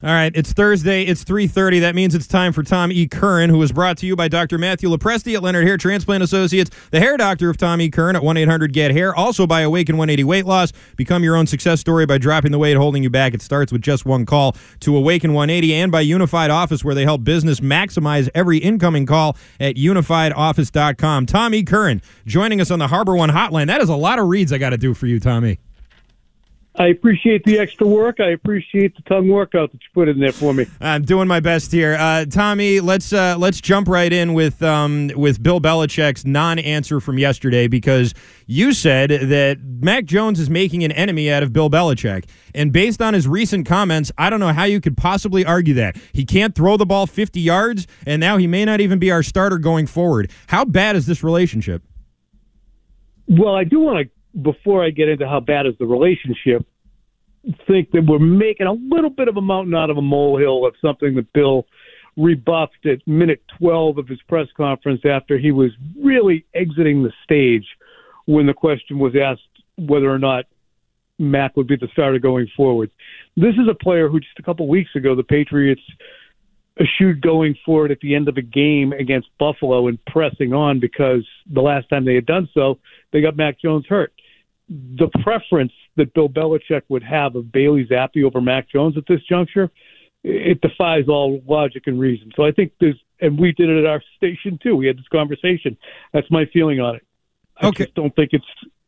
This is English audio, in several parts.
All right, it's Thursday. It's 3.30. That means it's time for Tom E. Curran, who is brought to you by Dr. Matthew Lopresti at Leonard Hair Transplant Associates, the hair doctor of Tom E. Curran at 1-800-GET-HAIR. Also by Awaken 180 Weight Loss. Become your own success story by dropping the weight holding you back. It starts with just one call to Awaken 180 and by Unified Office, where they help business maximize every incoming call at unifiedoffice.com. Tom E. Curran joining us on the Harbor One hotline. That is a lot of reads I got to do for you, Tommy. I appreciate the extra work. I appreciate the tongue workout that you put in there for me. I'm doing my best here, uh, Tommy. Let's uh, let's jump right in with um, with Bill Belichick's non-answer from yesterday because you said that Mac Jones is making an enemy out of Bill Belichick, and based on his recent comments, I don't know how you could possibly argue that he can't throw the ball 50 yards, and now he may not even be our starter going forward. How bad is this relationship? Well, I do want to before I get into how bad is the relationship, think that we're making a little bit of a mountain out of a molehill of something that Bill rebuffed at minute 12 of his press conference after he was really exiting the stage when the question was asked whether or not Mac would be the starter going forward. This is a player who just a couple weeks ago the Patriots eschewed going for it at the end of a game against Buffalo and pressing on because the last time they had done so, they got Mac Jones hurt the preference that Bill Belichick would have of Bailey Zappe over Mac Jones at this juncture, it defies all logic and reason. So I think there's, and we did it at our station too. We had this conversation. That's my feeling on it. I Okay. just don't think it's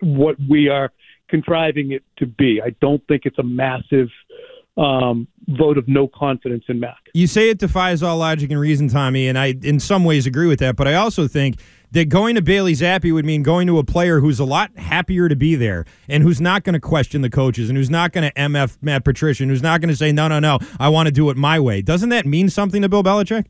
what we are contriving it to be. I don't think it's a massive um, vote of no confidence in Mac. You say it defies all logic and reason, Tommy, and I, in some ways, agree with that. But I also think that going to Bailey Zappe would mean going to a player who's a lot happier to be there and who's not going to question the coaches and who's not going to MF Matt Patricia and who's not going to say, no, no, no, I want to do it my way. Doesn't that mean something to Bill Belichick?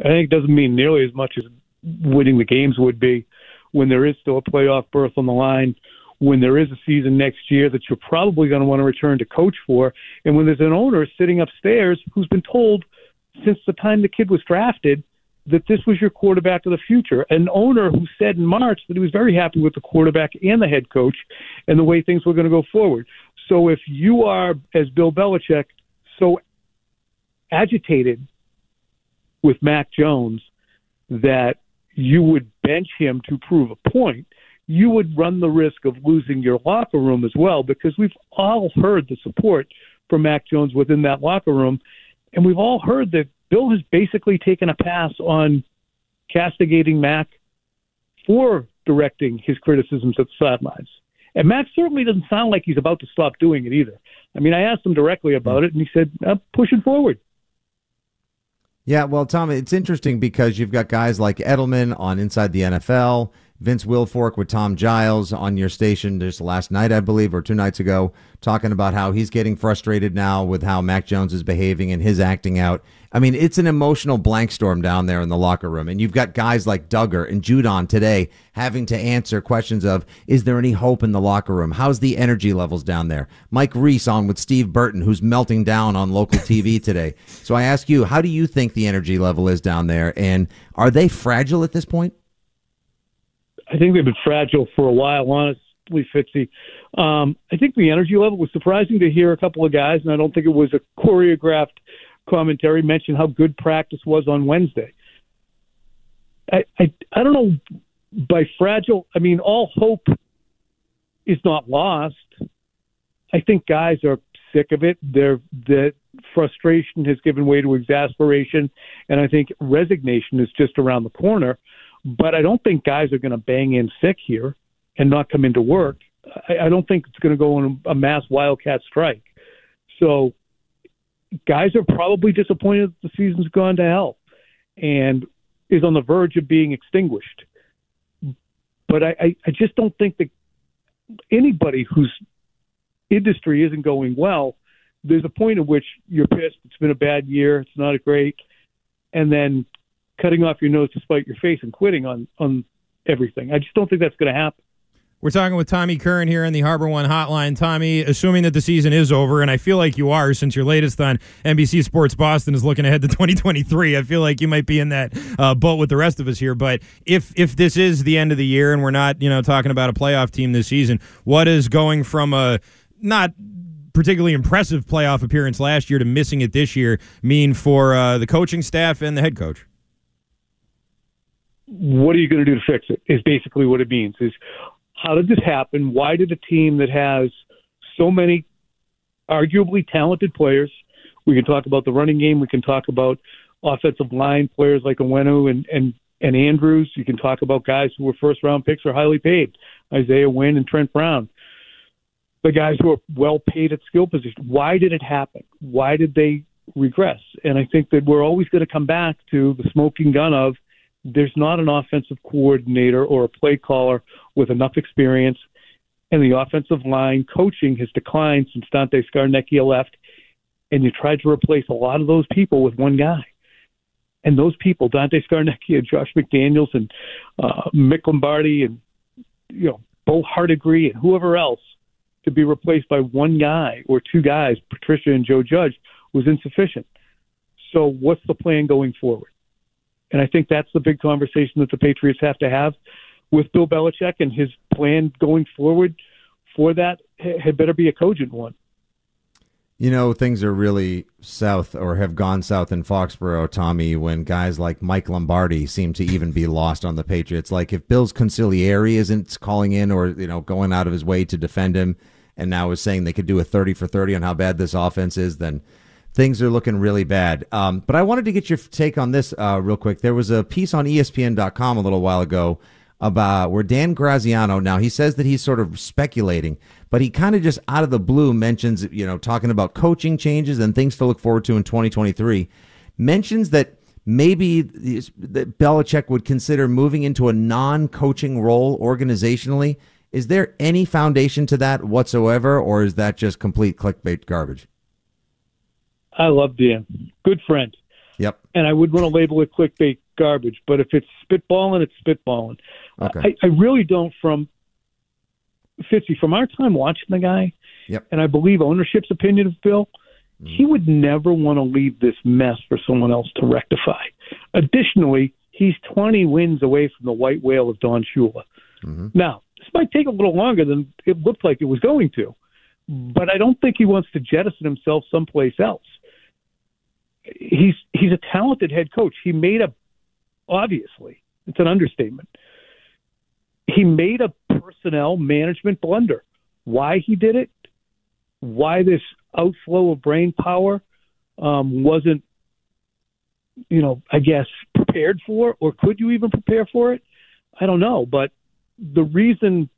I think it doesn't mean nearly as much as winning the games would be when there is still a playoff berth on the line, when there is a season next year that you're probably going to want to return to coach for, and when there's an owner sitting upstairs who's been told since the time the kid was drafted that this was your quarterback of the future. An owner who said in March that he was very happy with the quarterback and the head coach and the way things were going to go forward. So if you are, as Bill Belichick, so agitated with Mac Jones that you would bench him to prove a point, you would run the risk of losing your locker room as well because we've all heard the support for Mac Jones within that locker room. And we've all heard that Bill has basically taken a pass on castigating Mac for directing his criticisms at the sidelines. And Mac certainly doesn't sound like he's about to stop doing it either. I mean, I asked him directly about it, and he said, I'm pushing forward. Yeah, well, Tom, it's interesting because you've got guys like Edelman on Inside the NFL, Vince Wilfork with Tom Giles on your station just last night, I believe, or two nights ago, talking about how he's getting frustrated now with how Mac Jones is behaving and his acting out. I mean, it's an emotional blank storm down there in the locker room. And you've got guys like Dugger and Judon today having to answer questions of, is there any hope in the locker room? How's the energy levels down there? Mike Reiss on with Steve Burton, who's melting down on local TV today. So I ask you, how do you think the energy level is down there? And are they fragile at this point? I think they've been fragile for a while, honestly, Fitzy. Um, I think the energy level was surprising to hear a couple of guys, and I don't think it was a choreographed commentary, mention how good practice was on Wednesday. I, I, I don't know, by fragile, I mean, all hope is not lost. I think guys are sick of it. They're that frustration has given way to exasperation, and I think resignation is just around the corner. But I don't think guys are going to bang in sick here and not come into work. I, I don't think it's going to go on a mass wildcat strike. So guys are probably disappointed that the season's gone to hell and is on the verge of being extinguished. But I, I, I just don't think that anybody whose industry isn't going well, there's a point at which you're pissed. It's been a bad year. It's not a great, and then cutting off your nose to spite your face and quitting on on everything. I just don't think that's going to happen. We're talking with Tommy Curran here in the Harbor One Hotline. Tommy, assuming that the season is over, and I feel like you are since your latest on NBC Sports Boston is looking ahead to 2023. I feel like you might be in that uh, boat with the rest of us here. But if if this is the end of the year and we're not, you know, talking about a playoff team this season, what is going from a not particularly impressive playoff appearance last year to missing it this year mean for uh, the coaching staff and the head coach? What are you going to do to fix it? Is basically what it means. Is how did this happen? Why did a team that has so many arguably talented players, we can talk about the running game, we can talk about offensive line players like Onwenu and, and, and Andrews, you can talk about guys who were first round picks or highly paid, Isaiah Wynn and Trent Brown. The guys who are well paid at skill position. Why did it happen? Why did they regress? And I think that we're always going to come back to the smoking gun of there's not an offensive coordinator or a play caller with enough experience, and the offensive line coaching has declined since Dante Scarnecchia left, and you tried to replace a lot of those people with one guy. And those people, Dante Scarnecchia, Josh McDaniels, and uh, Mick Lombardi, and you know Bo Hardegree, and whoever else, to be replaced by one guy or two guys, Patricia and Joe Judge, was insufficient. So, what's the plan going forward? And I think that's the big conversation that the Patriots have to have with Bill Belichick and his plan going forward for that had better be a cogent one. You know, things are really south or have gone south in Foxborough, Tommy, when guys like Mike Lombardi seem to even be lost on the Patriots. Like if Bill's consigliere isn't calling in or, you know, going out of his way to defend him and now is saying they could do a 30 for 30 on how bad this offense is, then – things are looking really bad. Um, but I wanted to get your take on this uh, real quick. There was a piece on ESPN.com a little while ago about where Dan Graziano. Now he says that he's sort of speculating, but he kind of just out of the blue mentions, you know, talking about coaching changes and things to look forward to in 2023. Mentions that maybe that Belichick would consider moving into a non-coaching role organizationally. Is there any foundation to that whatsoever, or is that just complete clickbait garbage? I love Dan. Good friend. Yep. And I would want to label it clickbait garbage, but if it's spitballing, it's spitballing. Okay. I, I really don't from Fitzy, from our time watching the guy, yep. and I believe ownership's opinion of Bill, mm. he would never want to leave this mess for someone else to rectify. Additionally, he's 20 wins away from the white whale of Don Shula. Mm-hmm. Now, this might take a little longer than it looked like it was going to, but I don't think he wants to jettison himself someplace else he's he's a talented head coach. He made a obviously it's an understatement. He made a personnel management blunder. Why he did it? Why this outflow of brain power um, wasn't, you know, I guess prepared for, or could you even prepare for it? I don't know. But the reason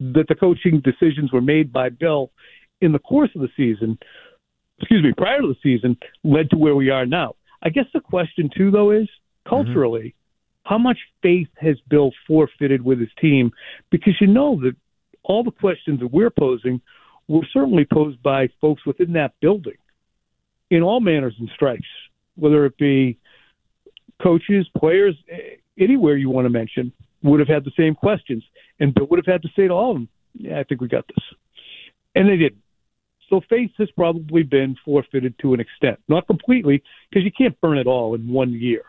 that the coaching decisions were made by Bill in the course of the season excuse me, prior to the season led to where we are now. I guess the question too, though, is culturally, mm-hmm. how much faith has Bill forfeited with his team? Because you know that all the questions that we're posing were certainly posed by folks within that building in all manners and stripes, whether it be coaches, players, anywhere you want to mention, would have had the same questions. And Bill would have had to say to all of them, Yeah, I think we got this. And they didn't. So faith has probably been forfeited to an extent, not completely, because you can't burn it all in one year.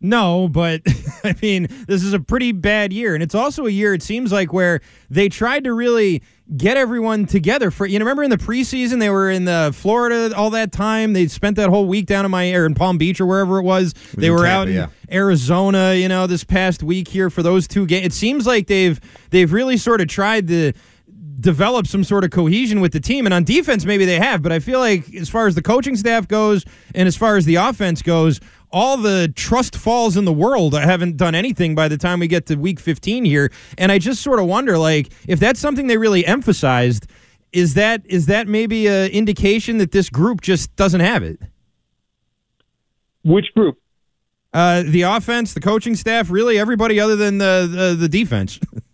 No, but I mean, this is a pretty bad year. And it's also a year, it seems like, where they tried to really get everyone together for you know remember in the preseason they were in the Florida all that time they spent that whole week down in my or in Palm Beach or wherever it was they were Tampa, out in yeah. Arizona you know this past week here for those two games it seems like they've they've really sort of tried to develop some sort of cohesion with the team. And on defense, maybe they have, but I feel like as far as the coaching staff goes and as far as the offense goes, all the trust falls in the world I haven't done anything by the time we get to week 15 here. And I just sort of wonder, like, if that's something they really emphasized, is that is that maybe an indication that this group just doesn't have it? Which group? Uh, the offense, the coaching staff, really everybody other than the the, the defense.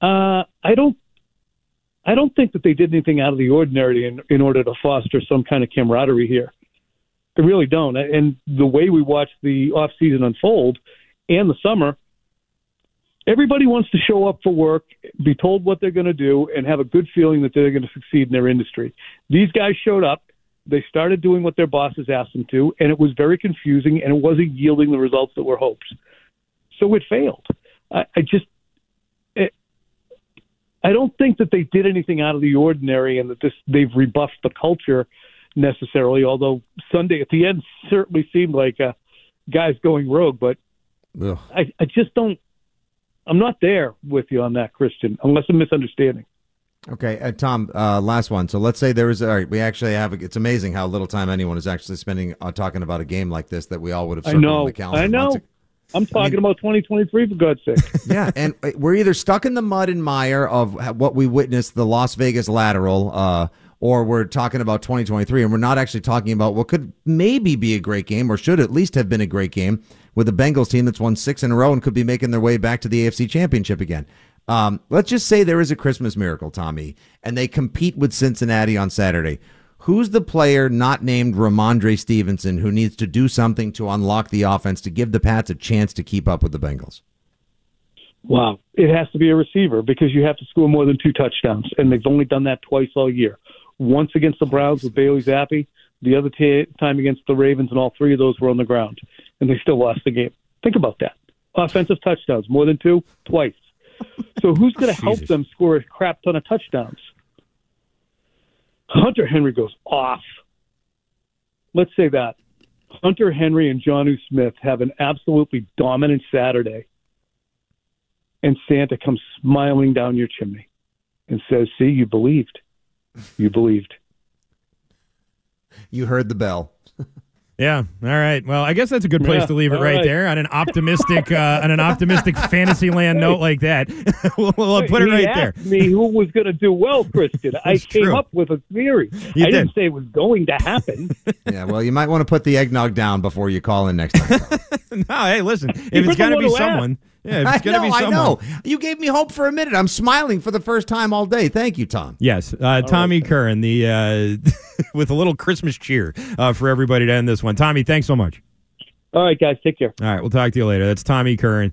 uh, I don't. I don't think that they did anything out of the ordinary in, in order to foster some kind of camaraderie here. I really don't. And the way we watch the off season unfold and the summer, everybody wants to show up for work, be told what they're going to do, and have a good feeling that they're going to succeed in their industry. These guys showed up. They started doing what their bosses asked them to, and it was very confusing, and it wasn't yielding the results that were hoped. So it failed. I, I just, I don't think that they did anything out of the ordinary, and that this they've rebuffed the culture necessarily. Although Sunday at the end certainly seemed like uh, guys going rogue, but I, I just don't. I'm not there with you on that, Christian, unless I'm misunderstanding. Okay, uh, Tom. Uh, last one. So let's say there is. All right, we actually have. A, it's amazing how little time anyone is actually spending uh, talking about a game like this that we all would have. I know. On the calendar I know. I'm talking mean- about 2023 for God's sake. yeah, and we're either stuck in the mud and mire of what we witnessed the Las Vegas lateral, uh, or we're talking about 2023, and we're not actually talking about what could maybe be a great game, or should at least have been a great game with a Bengals team that's won six in a row and could be making their way back to the AFC Championship again. Um, let's just say there is a Christmas miracle, Tommy, and they compete with Cincinnati on Saturday. Who's the player not named Rhamondre Stevenson who needs to do something to unlock the offense to give the Pats a chance to keep up with the Bengals? Wow. It has to be a receiver because you have to score more than two touchdowns, and they've only done that twice all year. Once against the Browns with Bailey Zappe, the other t- time against the Ravens, and all three of those were on the ground, and they still lost the game. Think about that. Offensive touchdowns, more than two, twice. So who's going to help them score a crap ton of touchdowns? Hunter Henry goes off. Let's say that. Hunter Henry and Jonnu Smith have an absolutely dominant Saturday and Santa comes smiling down your chimney and says, "See, you believed. You believed." You heard the bell. Yeah. All right. Well, I guess that's a good place Yeah, to leave it all right, right. there on an optimistic uh, on an optimistic Fantasyland note like that. we'll, we'll put it He right there. asked me who was going to do well, Christian. I came true. up with a theory. You I didn't say it was going to happen. Yeah, well, you might want to put the eggnog down before you call in next time. No, hey, listen. If You're it's the got to be someone. asked. Someone, yeah, if I it's to know, be I know. You gave me hope for a minute. I'm smiling for the first time all day. Thank you, Tom. Yes, uh, Tommy Curran, the uh, with a little Christmas cheer uh, for everybody to end this one. Tommy, thanks so much. All right, guys, take care. All right, we'll talk to you later. That's Tommy Curran.